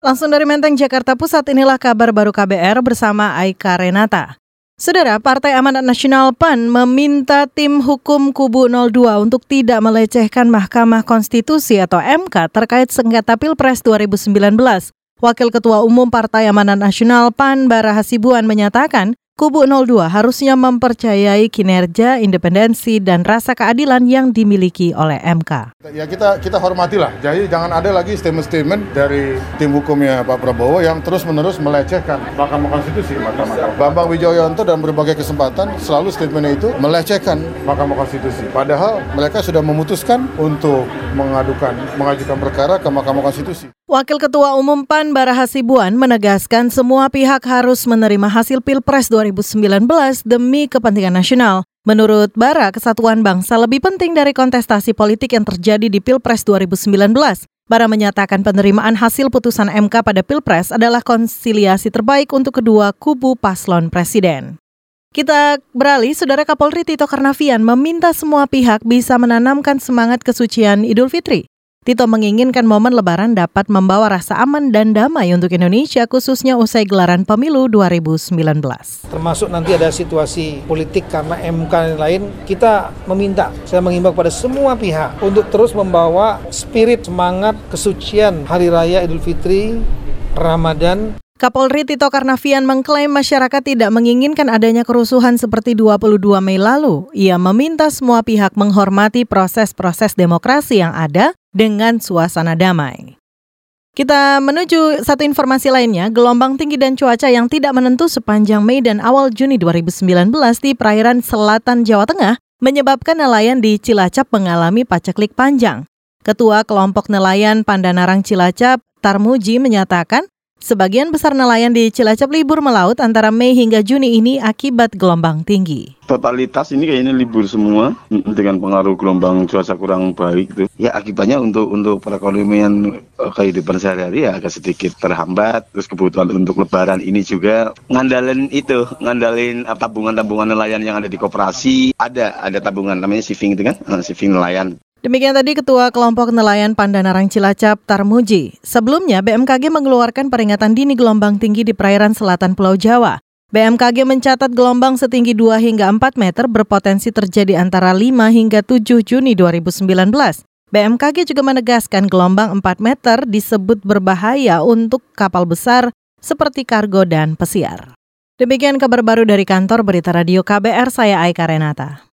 Langsung dari Menteng, Jakarta Pusat, inilah kabar baru KBR bersama Aika Renata. Saudara, Partai Amanat Nasional PAN meminta tim hukum Kubu 02 untuk tidak melecehkan Mahkamah Konstitusi atau MK terkait sengketa Pilpres 2019. Wakil Ketua Umum Partai Amanat Nasional PAN Bara Hasibuan menyatakan, Kubu 02 harusnya mempercayai kinerja, independensi, dan rasa keadilan yang dimiliki oleh MK. Ya kita kita hormatilah, jadi jangan ada lagi statement-statement dari tim hukumnya Pak Prabowo yang terus-menerus melecehkan Mahkamah Konstitusi. Mahkamah. Bambang Wijoyanto dan berbagai kesempatan selalu statementnya itu melecehkan Mahkamah Konstitusi. Padahal mereka sudah memutuskan untuk mengadukan mengajukan perkara ke Mahkamah Konstitusi. Wakil Ketua Umum PAN Bara Hasibuan menegaskan semua pihak harus menerima hasil Pilpres 2019 2019 demi kepentingan nasional. Menurut Bara, kesatuan bangsa lebih penting dari kontestasi politik yang terjadi di Pilpres 2019. Bara menyatakan penerimaan hasil putusan MK pada Pilpres adalah konsiliasi terbaik untuk kedua kubu paslon presiden. Kita beralih, Saudara Kapolri Tito Karnavian meminta semua pihak bisa menanamkan semangat kesucian Idul Fitri. Tito menginginkan momen Lebaran dapat membawa rasa aman dan damai untuk Indonesia khususnya usai gelaran pemilu 2019. Termasuk nanti ada situasi politik karena MK dan lain, kita meminta, saya mengimbau kepada semua pihak untuk terus membawa spirit semangat kesucian Hari Raya Idul Fitri, Ramadan Kapolri Tito Karnavian mengklaim masyarakat tidak menginginkan adanya kerusuhan seperti 22 Mei lalu. Ia meminta semua pihak menghormati proses-proses demokrasi yang ada dengan suasana damai. Kita menuju satu informasi lainnya, gelombang tinggi dan cuaca yang tidak menentu sepanjang Mei dan awal Juni 2019 di perairan selatan Jawa Tengah menyebabkan nelayan di Cilacap mengalami paceklik panjang. Ketua kelompok nelayan Pandanarang Cilacap, Tarmuji menyatakan Sebagian besar nelayan di Cilacap libur melaut antara Mei hingga Juni ini akibat gelombang tinggi. Totalitas ini kayaknya libur semua dengan pengaruh gelombang cuaca kurang baik itu. Ya akibatnya untuk untuk perekonomian eh, kehidupan sehari-hari ya agak sedikit terhambat. Terus kebutuhan untuk lebaran ini juga ngandalin itu, ngandalin eh, tabungan-tabungan nelayan yang ada di koperasi. Ada ada tabungan namanya saving itu kan, eh, saving nelayan. Demikian tadi Ketua Kelompok Nelayan Pandanarang Cilacap Tarmuji. Sebelumnya BMKG mengeluarkan peringatan dini gelombang tinggi di perairan selatan Pulau Jawa. BMKG mencatat gelombang setinggi 2 hingga 4 meter berpotensi terjadi antara 5 hingga 7 Juni 2019. BMKG juga menegaskan gelombang 4 meter disebut berbahaya untuk kapal besar seperti kargo dan pesiar. Demikian kabar baru dari kantor Berita Radio KBR, saya Aika Renata.